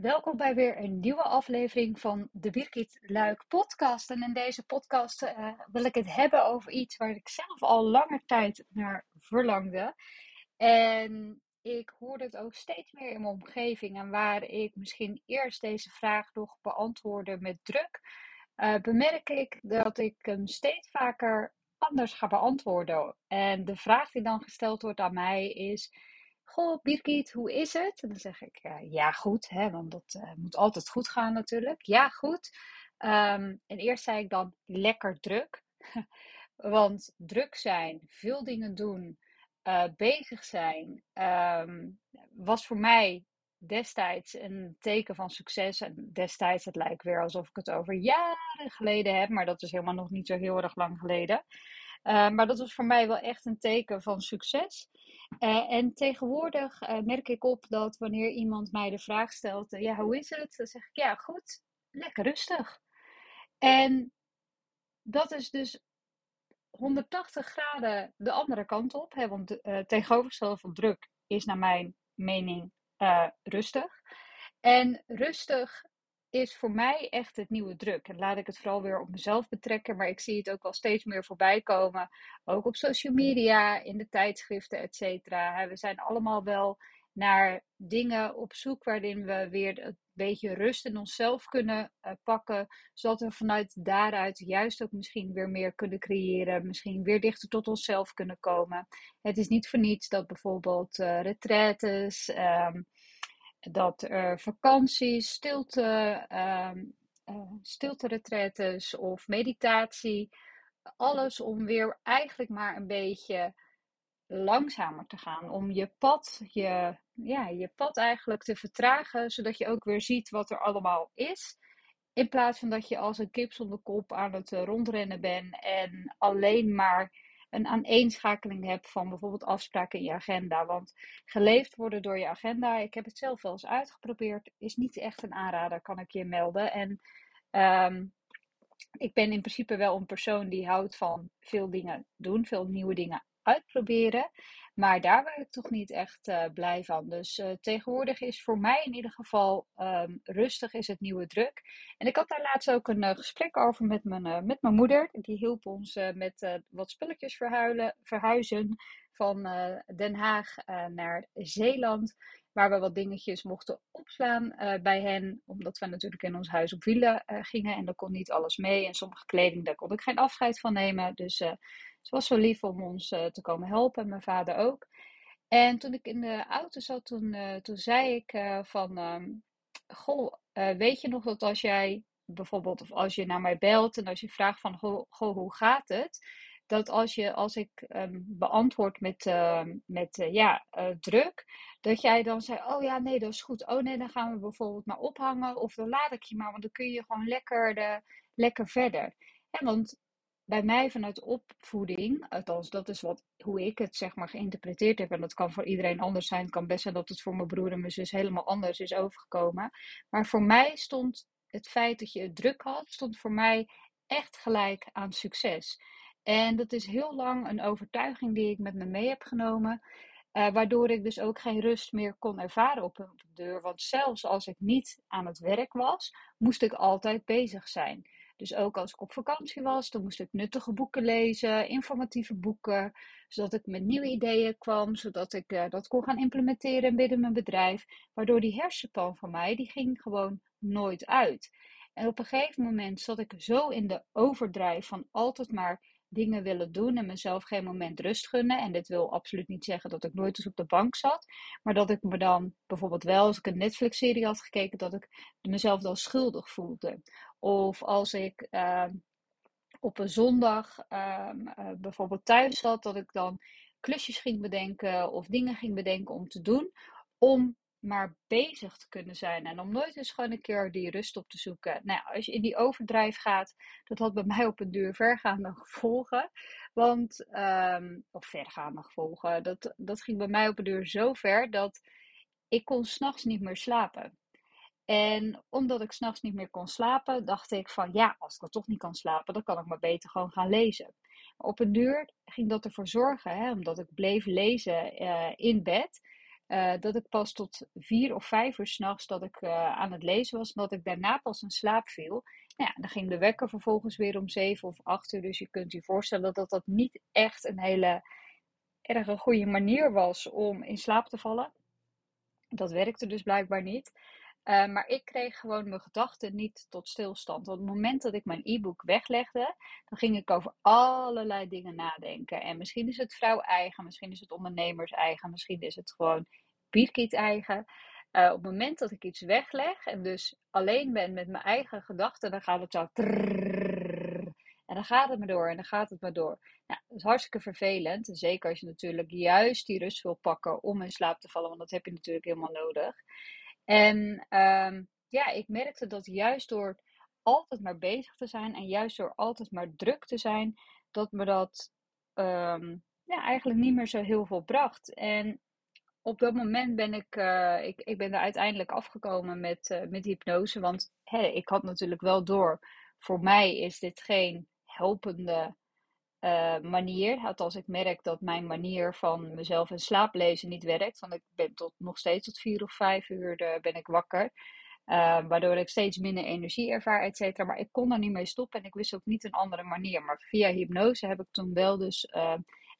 Welkom bij weer een nieuwe aflevering van de Birgit Luik podcast. En in deze podcast uh, wil ik het hebben over iets waar ik zelf al lange tijd naar verlangde. En ik hoorde het ook steeds meer in mijn omgeving. En waar ik misschien eerst deze vraag nog beantwoordde met druk, uh, bemerk ik dat ik hem steeds vaker anders ga beantwoorden. En de vraag die dan gesteld wordt aan mij is Goh, Birgit, hoe is het? En dan zeg ik, uh, ja, goed, hè, want dat uh, moet altijd goed gaan natuurlijk. Ja, goed. Um, en eerst zei ik dan lekker druk. want druk zijn, veel dingen doen, uh, bezig zijn, um, was voor mij destijds een teken van succes. En destijds, het lijkt weer alsof ik het over jaren geleden heb, maar dat is helemaal nog niet zo heel erg lang geleden. Uh, maar dat was voor mij wel echt een teken van succes. Uh, en tegenwoordig uh, merk ik op dat wanneer iemand mij de vraag stelt: Ja, hoe is het? Dan zeg ik: Ja, goed, lekker rustig. En dat is dus 180 graden de andere kant op. Hè, want tegenovergestelde van druk is, naar mijn mening, rustig. En rustig is voor mij echt het nieuwe druk. En laat ik het vooral weer op mezelf betrekken, maar ik zie het ook al steeds meer voorbij komen. Ook op social media, in de tijdschriften, et cetera. We zijn allemaal wel naar dingen op zoek waarin we weer een beetje rust in onszelf kunnen uh, pakken, zodat we vanuit daaruit juist ook misschien weer meer kunnen creëren, misschien weer dichter tot onszelf kunnen komen. Het is niet voor niets dat bijvoorbeeld uh, retraites, um, dat er vakanties, stilte, um, of meditatie, alles om weer eigenlijk maar een beetje langzamer te gaan. Om je pad, je, ja, je pad eigenlijk te vertragen, zodat je ook weer ziet wat er allemaal is. In plaats van dat je als een kip zonder kop aan het rondrennen bent en alleen maar een aaneenschakeling hebt van bijvoorbeeld afspraken in je agenda. Want geleefd worden door je agenda, ik heb het zelf wel eens uitgeprobeerd, is niet echt een aanrader, kan ik je melden. En um, ik ben in principe wel een persoon die houdt van veel dingen doen, veel nieuwe dingen uitproberen. Maar daar ben ik toch niet echt uh, blij van. Dus uh, tegenwoordig is voor mij in ieder geval um, rustig is het nieuwe druk. En ik had daar laatst ook een uh, gesprek over met mijn, met mijn moeder. Die hielp ons met wat spulletjes verhuilen, verhuizen van Den Haag naar Zeeland. Waar we wat dingetjes mochten opslaan bij hen. Omdat we natuurlijk in ons huis op wielen gingen. En daar kon niet alles mee. En sommige kleding, daar kon ik geen afscheid van nemen. Dus ze was zo lief om ons uh, te komen helpen, en mijn vader ook. En toen ik in de auto zat, toen, uh, toen zei ik uh, van, um, goh, weet je nog dat als jij bijvoorbeeld, of als je naar mij belt en als je vraagt van, goh, goh hoe gaat het? Dat als, je, als ik um, beantwoord met, ehm, met ja, druk, dat jij dan zei, oh ja, nee, dat is goed. Oh nee, dan gaan we bijvoorbeeld maar ophangen of dan laat ik je maar, want dan kun je gewoon lekker, de, lekker verder. Ja, want bij mij vanuit opvoeding, althans dat is wat, hoe ik het zeg maar geïnterpreteerd heb, en dat kan voor iedereen anders zijn, het kan best zijn dat het voor mijn broer en mijn zus helemaal anders is overgekomen. Maar voor mij stond het feit dat je het druk had, stond voor mij echt gelijk aan succes. En dat is heel lang een overtuiging die ik met me mee heb genomen. Uh, waardoor ik dus ook geen rust meer kon ervaren op een deur. Want zelfs als ik niet aan het werk was, moest ik altijd bezig zijn. Dus ook als ik op vakantie was, dan moest ik nuttige boeken lezen, informatieve boeken, zodat ik met nieuwe ideeën kwam, zodat ik uh, dat kon gaan implementeren binnen mijn bedrijf. Waardoor die hersenpan van mij, die ging gewoon nooit uit. En op een gegeven moment zat ik zo in de overdrijf van altijd maar dingen willen doen en mezelf geen moment rust gunnen. En dit wil absoluut niet zeggen dat ik nooit eens op de bank zat. Maar dat ik me dan bijvoorbeeld wel, als ik een Netflix-serie had gekeken, dat ik mezelf dan schuldig voelde. Of als ik uh, op een zondag uh, uh, bijvoorbeeld thuis zat, dat ik dan klusjes ging bedenken of dingen ging bedenken om te doen. Om maar bezig te kunnen zijn. En om nooit eens gewoon een keer die rust op te zoeken. Nou als je in die overdrijf gaat, dat had bij mij op een duur vergaande gevolgen. Want, um, of vergaande gevolgen, dat, dat ging bij mij op een duur zo ver dat ik kon s'nachts niet meer slapen. En omdat ik s'nachts niet meer kon slapen, dacht ik van ja, als ik dan toch niet kan slapen, dan kan ik maar beter gewoon gaan lezen. Op een duur ging dat ervoor zorgen, hè, omdat ik bleef lezen uh, in bed, uh, dat ik pas tot vier of vijf uur s'nachts dat ik uh, aan het lezen was. En dat ik daarna pas in slaap viel. Nou ja, dan ging de wekker vervolgens weer om zeven of acht uur. Dus je kunt je voorstellen dat dat niet echt een hele erg een goede manier was om in slaap te vallen. Dat werkte dus blijkbaar niet. Uh, maar ik kreeg gewoon mijn gedachten niet tot stilstand. Op het moment dat ik mijn e-book weglegde, dan ging ik over allerlei dingen nadenken. En misschien is het vrouw eigen, misschien is het ondernemers eigen, misschien is het gewoon Birgit eigen. Uh, op het moment dat ik iets wegleg en dus alleen ben met mijn eigen gedachten, dan gaat het zo. En dan gaat het maar door en dan gaat het maar door. Nou, dat is hartstikke vervelend. Zeker als je natuurlijk juist die rust wil pakken om in slaap te vallen, want dat heb je natuurlijk helemaal nodig. En um, ja, ik merkte dat juist door altijd maar bezig te zijn en juist door altijd maar druk te zijn, dat me dat um, ja, eigenlijk niet meer zo heel veel bracht. En op dat moment ben ik, uh, ik, ik ben er uiteindelijk afgekomen met, uh, met hypnose. Want ik had natuurlijk wel door, voor mij is dit geen helpende uh, manier. Als ik merk dat mijn manier van mezelf in slaap lezen niet werkt. Want ik ben tot, nog steeds tot vier of vijf uur ben ik wakker. Uh, waardoor ik steeds minder energie ervaar, et cetera. Maar ik kon er niet mee stoppen en ik wist ook niet een andere manier. Maar via hypnose heb ik toen wel dus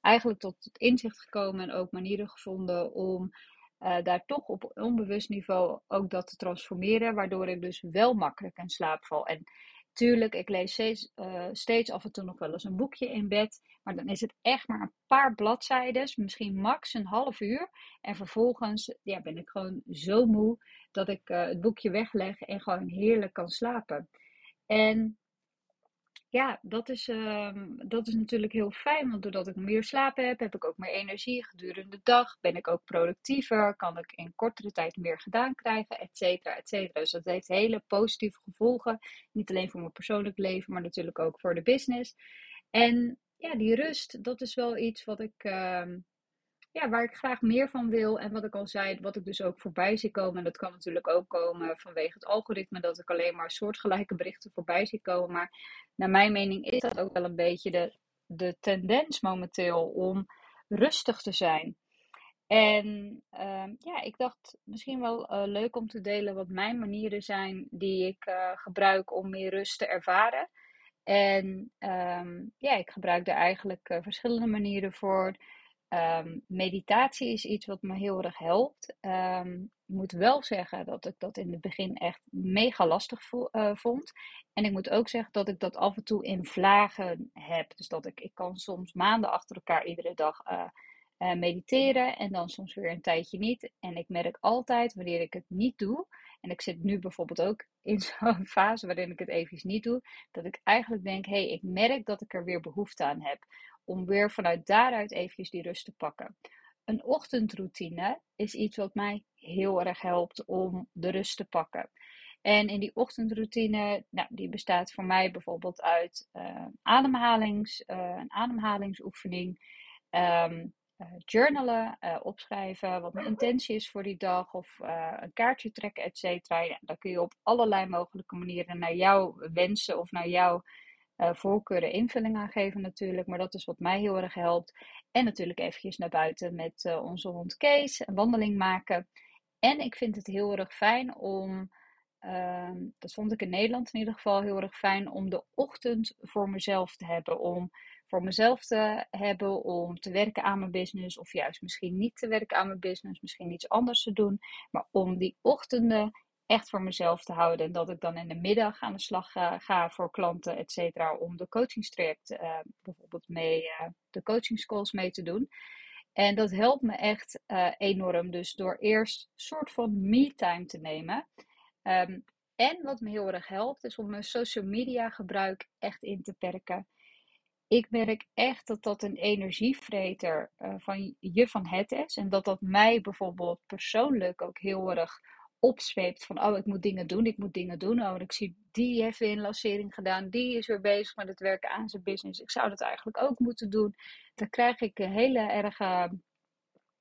eigenlijk tot het inzicht gekomen en ook manieren gevonden om daar toch op onbewust niveau ook dat te transformeren. Waardoor ik dus wel makkelijk in slaap val. En Tuurlijk, ik lees steeds, uh, steeds af en toe nog wel eens een boekje in bed. Maar dan is het echt maar een paar bladzijden, misschien max een half uur. En vervolgens ja, ben ik gewoon zo moe dat ik uh, het boekje wegleg en gewoon heerlijk kan slapen. En ja, dat is, uh, dat is natuurlijk heel fijn, want doordat ik meer slaap heb, heb ik ook meer energie gedurende de dag. Ben ik ook productiever, kan ik in kortere tijd meer gedaan krijgen, et cetera, et cetera. Dus dat heeft hele positieve gevolgen, niet alleen voor mijn persoonlijk leven, maar natuurlijk ook voor de business. En ja, die rust, dat is wel iets wat ik, uh, ja, waar ik graag meer van wil. En wat ik al zei, wat ik dus ook voorbij zie komen. En dat kan natuurlijk ook komen vanwege het algoritme, dat ik alleen maar soortgelijke berichten voorbij zie komen. Maar naar mijn mening is dat ook wel een beetje de, de tendens momenteel om rustig te zijn. En uh, ja, ik dacht misschien wel uh, leuk om te delen wat mijn manieren zijn die ik uh, gebruik om meer rust te ervaren. En um, ja, ik gebruik daar eigenlijk uh, verschillende manieren voor. Um, meditatie is iets wat me heel erg helpt. Um, ik moet wel zeggen dat ik dat in het begin echt mega lastig vo uh, vond. En ik moet ook zeggen dat ik dat af en toe in vlagen heb. Dus dat ik, ik kan soms maanden achter elkaar iedere dag uh, uh, mediteren en dan soms weer een tijdje niet. En ik merk altijd wanneer ik het niet doe, en ik zit nu bijvoorbeeld ook in zo'n fase waarin ik het even niet doe, dat ik eigenlijk denk, hé, hey, ik merk dat ik er weer behoefte aan heb om weer vanuit daaruit eventjes die rust te pakken. Een ochtendroutine is iets wat mij heel erg helpt om de rust te pakken. En in die ochtendroutine, nou, die bestaat voor mij bijvoorbeeld uit uh, ademhalings, uh, een ademhalingsoefening, um, uh, journalen, opschrijven wat mijn intentie is voor die dag of een kaartje trekken, et cetera. Ja, dan kun je op allerlei mogelijke manieren naar jouw wensen of naar jouw uh, voorkeuren invulling aan geven natuurlijk. Maar dat is wat mij heel erg helpt. En natuurlijk eventjes naar buiten met uh, onze hond Kees. Een wandeling maken. En ik vind het heel erg fijn om... Uh, dat vond ik in Nederland in ieder geval heel erg fijn om de ochtend voor mezelf te hebben. Om voor mezelf te hebben, om te werken aan mijn business. Of juist misschien niet te werken aan mijn business, misschien iets anders te doen. Maar om die ochtenden echt voor mezelf te houden. En dat ik dan in de middag aan de slag ga, ga voor klanten, et cetera, om de coachingstraject uh, bijvoorbeeld mee, uh, de coachingscalls mee te doen. En dat helpt me echt uh, enorm. Dus door eerst soort van me-time te nemen. Um, en wat me heel erg helpt, is om mijn social media gebruik echt in te perken. Ik merk echt dat dat een energievreter van je van het is. En dat dat mij bijvoorbeeld persoonlijk ook heel erg opzweept van, oh, ik moet dingen doen, ik moet dingen doen. Oh, ik zie die heeft weer een lancering gedaan, die is weer bezig met het werken aan zijn business. Ik zou dat eigenlijk ook moeten doen. Dan krijg ik een hele erge,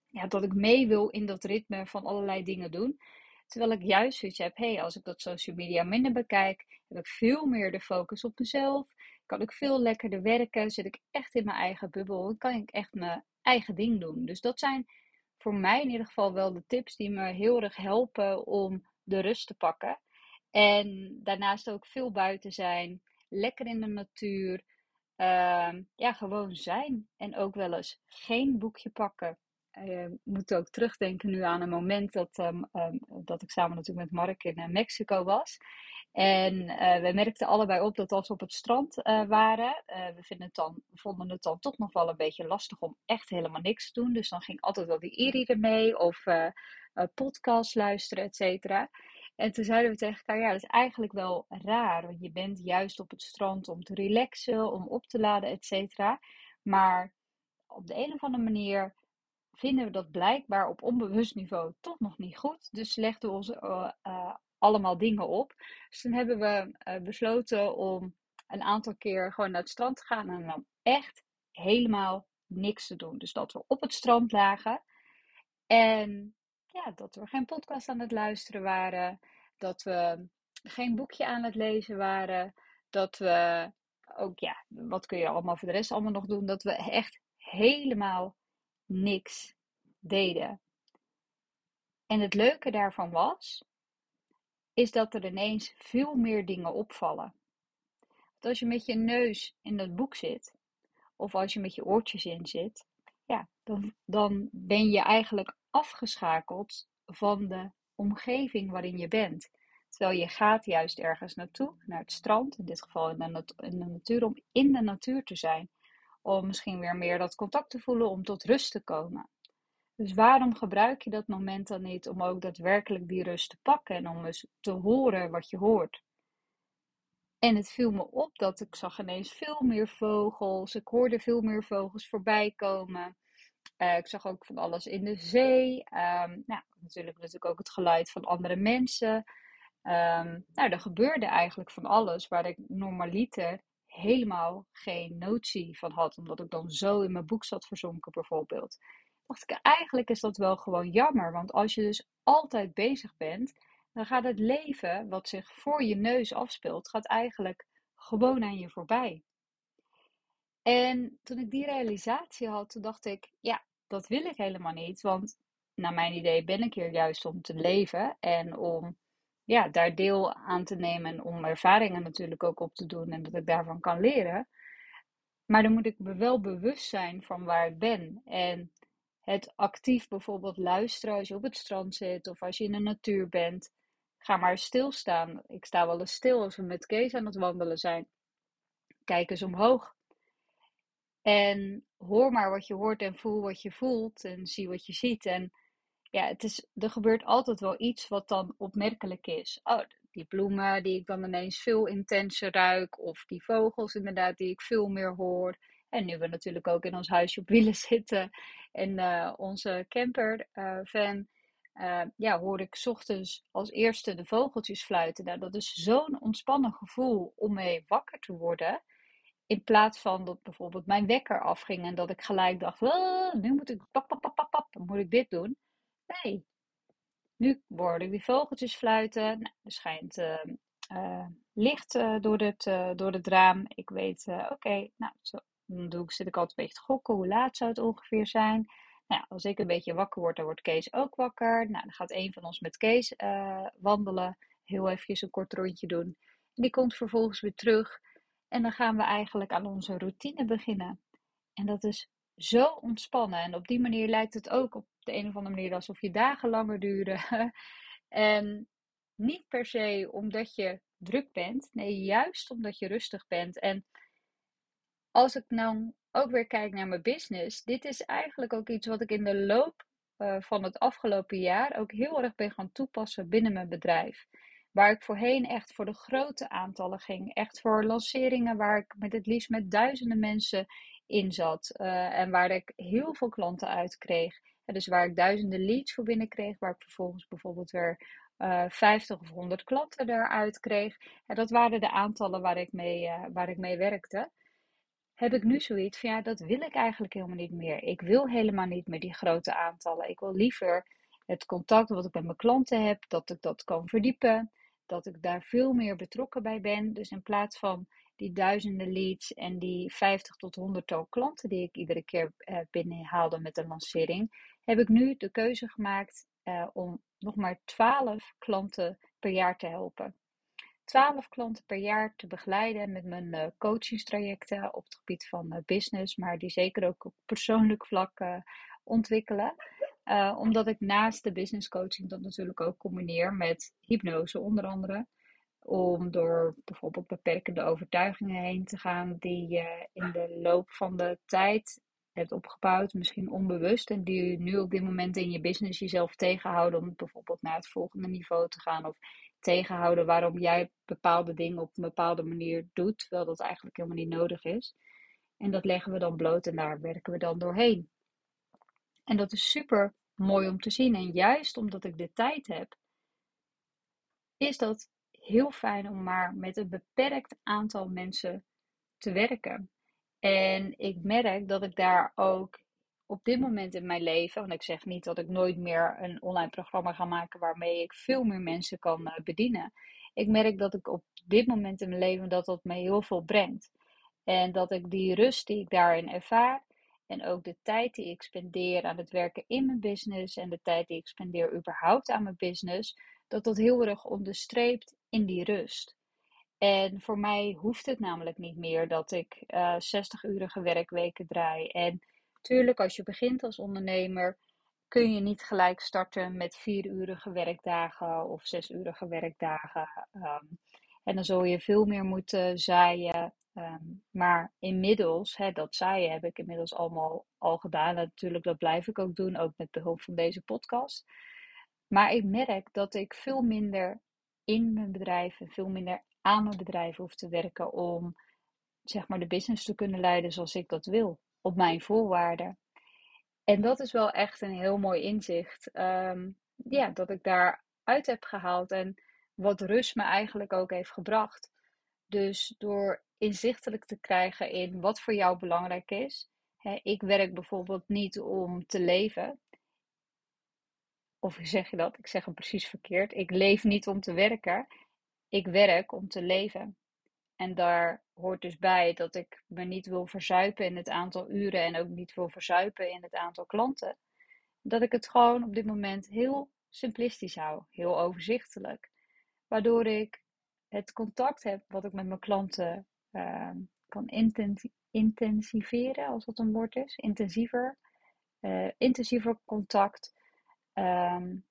ja, dat ik mee wil in dat ritme van allerlei dingen doen. Terwijl ik juist zoiets heb, hey, als ik dat social media minder bekijk, heb ik veel meer de focus op mezelf. Kan ik veel lekkerder werken, zit ik echt in mijn eigen bubbel kan ik echt mijn eigen ding doen. Dus dat zijn voor mij in ieder geval wel de tips die me heel erg helpen om de rust te pakken. En daarnaast ook veel buiten zijn, lekker in de natuur. Ehm, ja, gewoon zijn. En ook wel eens geen boekje pakken. Uh, moet ook terugdenken nu aan een moment dat, um, um, dat ik samen natuurlijk met Mark in uh, Mexico was. En uh, we merkten allebei op dat als we op het strand uh, waren, uh, we vinden het dan, vonden het dan toch nog wel een beetje lastig om echt helemaal niks te doen. Dus dan ging altijd wel die e-reader mee of podcast luisteren, et cetera. En toen zeiden we tegen elkaar, ja, dat is eigenlijk wel raar. Want je bent juist op het strand om te relaxen, om op te laden, et cetera. Maar op de een of andere manier vinden we dat blijkbaar op onbewust niveau toch nog niet goed. Dus legden we ons uh, allemaal dingen op. Dus toen hebben we uh, besloten om een aantal keer gewoon naar het strand te gaan en dan echt helemaal niks te doen. Dus dat we op het strand lagen en ja, dat we geen podcast aan het luisteren waren, dat we geen boekje aan het lezen waren, dat we ook, ja, wat kun je allemaal voor de rest allemaal nog doen, dat we echt helemaal niks deden. En het leuke daarvan was, is dat er ineens veel meer dingen opvallen. Want als je met je neus in dat boek zit, of als je met je oortjes in zit, ja, dan, dan ben je eigenlijk afgeschakeld van de omgeving waarin je bent. Terwijl je gaat juist ergens naartoe, naar het strand, in dit geval in in de natuur, om in de natuur te zijn. Om misschien weer meer dat contact te voelen, om tot rust te komen. Dus waarom gebruik je dat moment dan niet om ook daadwerkelijk die rust te pakken en om eens te horen wat je hoort? En het viel me op dat ik zag ineens veel meer vogels. Ik hoorde veel meer vogels voorbij komen. Uh, ik zag ook van alles in de zee. Um, nou, natuurlijk, natuurlijk ook het geluid van andere mensen. Um, nou, er gebeurde eigenlijk van alles waar ik normaliter helemaal geen notie van had. Omdat ik dan zo in mijn boek zat verzonken bijvoorbeeld dacht ik, eigenlijk is dat wel gewoon jammer. Want als je dus altijd bezig bent, dan gaat het leven wat zich voor je neus afspeelt, gaat eigenlijk gewoon aan je voorbij. En toen ik die realisatie had, toen dacht ik, ja, dat wil ik helemaal niet. Want naar mijn idee ben ik hier juist om te leven en om ja, daar deel aan te nemen en om ervaringen natuurlijk ook op te doen en dat ik daarvan kan leren. Maar dan moet ik me wel bewust zijn van waar ik ben. En het actief bijvoorbeeld luisteren als je op het strand zit of als je in de natuur bent. Ga maar stilstaan. Ik sta wel eens stil als we met Kees aan het wandelen zijn. Kijk eens omhoog. En hoor maar wat je hoort en voel wat je voelt en zie wat je ziet. En ja, het is, er gebeurt altijd wel iets wat dan opmerkelijk is. Oh, die bloemen die ik dan ineens veel intenser ruik. Of die vogels inderdaad die ik veel meer hoor. En nu we natuurlijk ook in ons huisje op wielen zitten en uh, onze camper uh, van, uh, ja, hoorde ik ochtends als eerste de vogeltjes fluiten. Nou, dat is zo'n ontspannen gevoel om mee wakker te worden. In plaats van dat bijvoorbeeld mijn wekker afging en dat ik gelijk dacht, nu moet ik, pap, pap, pap, pap, moet ik dit doen. Nee, nu hoorde ik die vogeltjes fluiten. Nou, er schijnt licht door, het, door het raam. Ik weet, oké, nou, zo, dan doe ik, zit ik altijd een beetje te gokken. Hoe laat zou het ongeveer zijn? Nou, als ik een beetje wakker word, dan wordt Kees ook wakker. Nou, dan gaat een van ons met Kees uh, wandelen. Heel even een kort rondje doen. En die komt vervolgens weer terug. En dan gaan we eigenlijk aan onze routine beginnen. En dat is zo ontspannen. En op die manier lijkt het ook op de een of andere manier alsof je dagen langer duren. en niet per se omdat je druk bent. Nee, juist omdat je rustig bent. En als ik nou ook weer kijk naar mijn business, dit is eigenlijk ook iets wat ik in de loop uh, van het afgelopen jaar ook heel erg ben gaan toepassen binnen mijn bedrijf. Waar ik voorheen echt voor de grote aantallen ging. Echt voor lanceringen waar ik met het liefst met duizenden mensen in zat. Uh, en waar ik heel veel klanten uit kreeg. dus waar ik duizenden leads voor binnen kreeg. Waar ik vervolgens bijvoorbeeld weer uh, eh, 50 of 100 klanten daaruit kreeg. En dat waren de aantallen waar ik mee, waar ik mee werkte heb ik nu zoiets van ja, dat wil ik eigenlijk helemaal niet meer. Ik wil helemaal niet meer die grote aantallen. Ik wil liever het contact wat ik met mijn klanten heb, dat ik dat kan verdiepen. Dat ik daar veel meer betrokken bij ben. Dus in plaats van die duizenden leads en die 50 tot 100 tal klanten die ik iedere keer eh, binnenhaalde met een lancering, heb ik nu de keuze gemaakt uh, om nog maar 12 klanten per jaar te helpen. 12 klanten per jaar te begeleiden met mijn uh, coachingstrajecten op het gebied van uh, business, maar die zeker ook op persoonlijk vlak ontwikkelen. omdat ik naast de business coaching dat natuurlijk ook combineer met hypnose onder andere om door bijvoorbeeld beperkende overtuigingen heen te gaan die je in de loop van de tijd hebt opgebouwd, misschien onbewust, en die nu op dit moment in je business jezelf tegenhouden om bijvoorbeeld naar het volgende niveau te gaan of tegenhouden waarom jij bepaalde dingen op een bepaalde manier doet, terwijl dat eigenlijk helemaal niet nodig is. En dat leggen we dan bloot en daar werken we dan doorheen. En dat is super mooi om te zien. En juist omdat ik de tijd heb, is dat heel fijn om maar met een beperkt aantal mensen te werken. En ik merk dat ik daar ook op dit moment in mijn leven, want ik zeg niet dat ik nooit meer een online programma ga maken waarmee ik veel meer mensen kan eh, bedienen. Ik merk dat ik op dit moment in mijn leven dat dat me heel veel brengt. En dat ik die rust die ik daarin ervaar en ook de tijd die ik spendeer aan het werken in mijn business en de tijd die ik spendeer überhaupt aan mijn business, dat dat heel erg onderstreept in die rust. En voor mij hoeft het namelijk niet meer dat ik uh, eh, 60-urige werkweken draai. En tuurlijk, als je begint als ondernemer, kun je niet gelijk starten met 4-urige werkdagen of 6-urige werkdagen. Ehm, en dan zul je veel meer moeten zaaien. Ehm, maar inmiddels, hè, dat zaaien heb ik inmiddels allemaal al gedaan. Natuurlijk, dat blijf ik ook doen, ook met behulp van deze podcast. Maar ik merk dat ik veel minder in mijn bedrijf en veel minder aan mijn bedrijf hoef te werken om zeg maar de business te kunnen leiden zoals ik dat wil, op mijn voorwaarden. En dat is wel echt een heel mooi inzicht. Um, ja, dat ik daar uit heb gehaald en wat rust me eigenlijk ook heeft gebracht. Dus door inzichtelijk te krijgen in wat voor jou belangrijk is. Ik werk bijvoorbeeld niet om te leven. Of zeg je dat? Ik zeg het precies verkeerd. Ik leef niet om te werken. Ik werk om te leven. En daar hoort dus bij dat ik me niet wil verzuipen in het aantal uren en ook niet wil verzuipen in het aantal klanten. Dat ik het gewoon op dit moment heel simplistisch hou, heel overzichtelijk. Waardoor ik het contact heb wat ik met mijn klanten uh, kan intensiveren, als dat een woord is. Intensiever. Uh, intensiever contact. Um,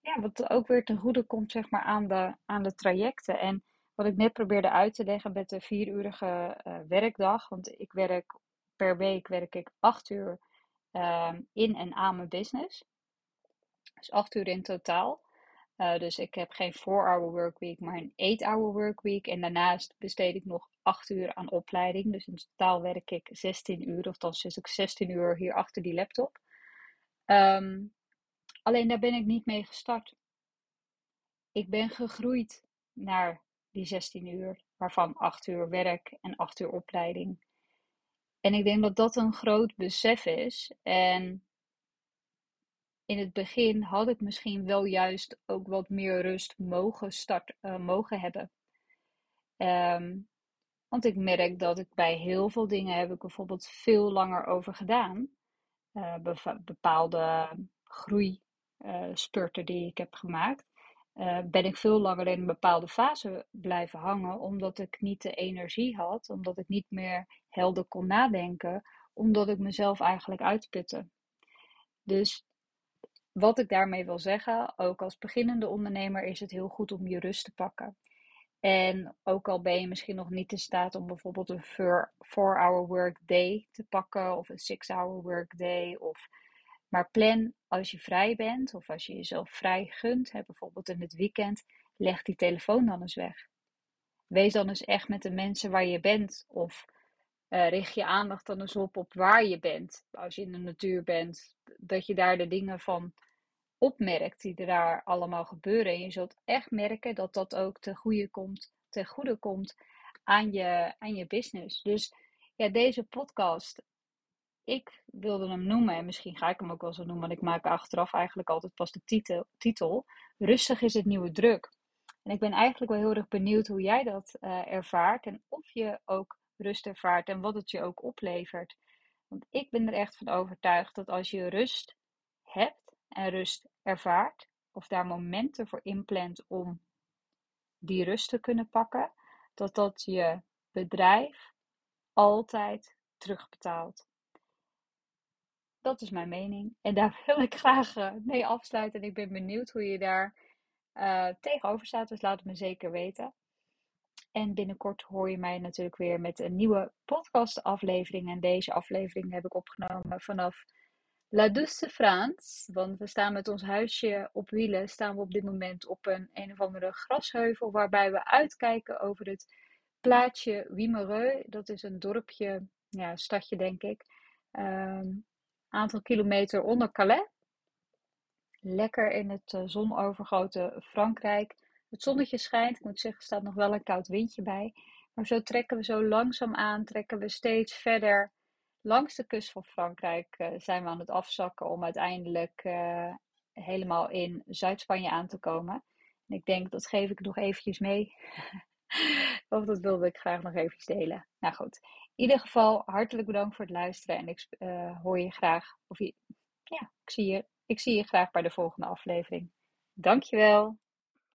ja, wat ook weer ten goede komt zeg maar, aan, de, aan de trajecten. En wat ik net probeerde uit te leggen met de vierurige uh, werkdag. Want ik werk per week werk ik acht uur uh, in en aan mijn business. Dus acht uur in totaal. Uh, dus ik heb geen 4-hour workweek, maar een 8-hour workweek. En daarnaast besteed ik nog 8 uur aan opleiding. Dus in totaal werk ik 16 uur, of dan zit ik 16 uur hier achter die laptop. Um, Alleen daar ben ik niet mee gestart. Ik ben gegroeid naar die 16 uur, waarvan 8 uur werk en 8 uur opleiding. En ik denk dat dat een groot besef is. En in het begin had ik misschien wel juist ook wat meer rust mogen, start, uh, mogen hebben. Um, want ik merk dat ik bij heel veel dingen heb ik bijvoorbeeld veel langer over gedaan. Uh, bepaalde groei uh, spurten die ik heb gemaakt, uh, ben ik veel langer in een bepaalde fase blijven hangen, omdat ik niet de energie had, omdat ik niet meer helder kon nadenken, omdat ik mezelf eigenlijk uitputte. Dus wat ik daarmee wil zeggen, ook als beginnende ondernemer is het heel goed om je rust te pakken. En ook al ben je misschien nog niet in staat om bijvoorbeeld een 4-hour work day te pakken of een 6-hour work day of maar plan als je vrij bent of als je jezelf vrij gunt, hè, bijvoorbeeld in het weekend, leg die telefoon dan eens weg. Wees dan eens echt met de mensen waar je bent of uh, richt je aandacht dan eens op op waar je bent. Als je in de natuur bent, dat je daar de dingen van opmerkt die er daar allemaal gebeuren. En je zult echt merken dat dat ook ten goede komt, ten goede komt aan je, aan je business. Dus ja, deze podcast ik wilde hem noemen, en misschien ga ik hem ook wel zo noemen, want ik maak achteraf eigenlijk altijd pas de titel, titel Rustig is het nieuwe druk. En ik ben eigenlijk wel heel erg benieuwd hoe jij dat uh, ervaart en of je ook rust ervaart en wat het je ook oplevert. Want ik ben er echt van overtuigd dat als je rust hebt en rust ervaart, of daar momenten voor inplant om die rust te kunnen pakken, dat dat je bedrijf altijd terugbetaalt. Dat is mijn mening. En daar wil ik graag eh, mee afsluiten. En ik ben benieuwd hoe je daar uh, tegenover staat. Dus laat het me zeker weten. En binnenkort hoor je mij natuurlijk weer met een nieuwe podcast-aflevering. En deze aflevering heb ik opgenomen vanaf La Douce France. Want we staan met ons huisje op wielen. Staan we op dit moment op een een of andere grasheuvel. Waarbij we uitkijken over het plaatsje Wimereux. Dat is een dorpje, ja, stadje denk ik. Um, aantal kilometer onder Calais. Lekker in het uh, zonovergoten Frankrijk. Het zonnetje schijnt. Ik moet zeggen, er staat nog wel een koud windje bij. Maar zo trekken we zo langzaam aan, trekken we steeds verder. Langs de kust van Frankrijk uh, zijn we aan het afzakken om uiteindelijk uh, helemaal in Zuid-Spanje aan te komen. En ik denk, dat geef ik nog eventjes mee. of dat wilde ik graag nog eventjes delen. Nou goed, in ieder geval hartelijk bedankt voor het luisteren. En ik uh, hoor je graag, of je, ja, ik zie je, ik zie je graag bij de volgende aflevering. Dankjewel.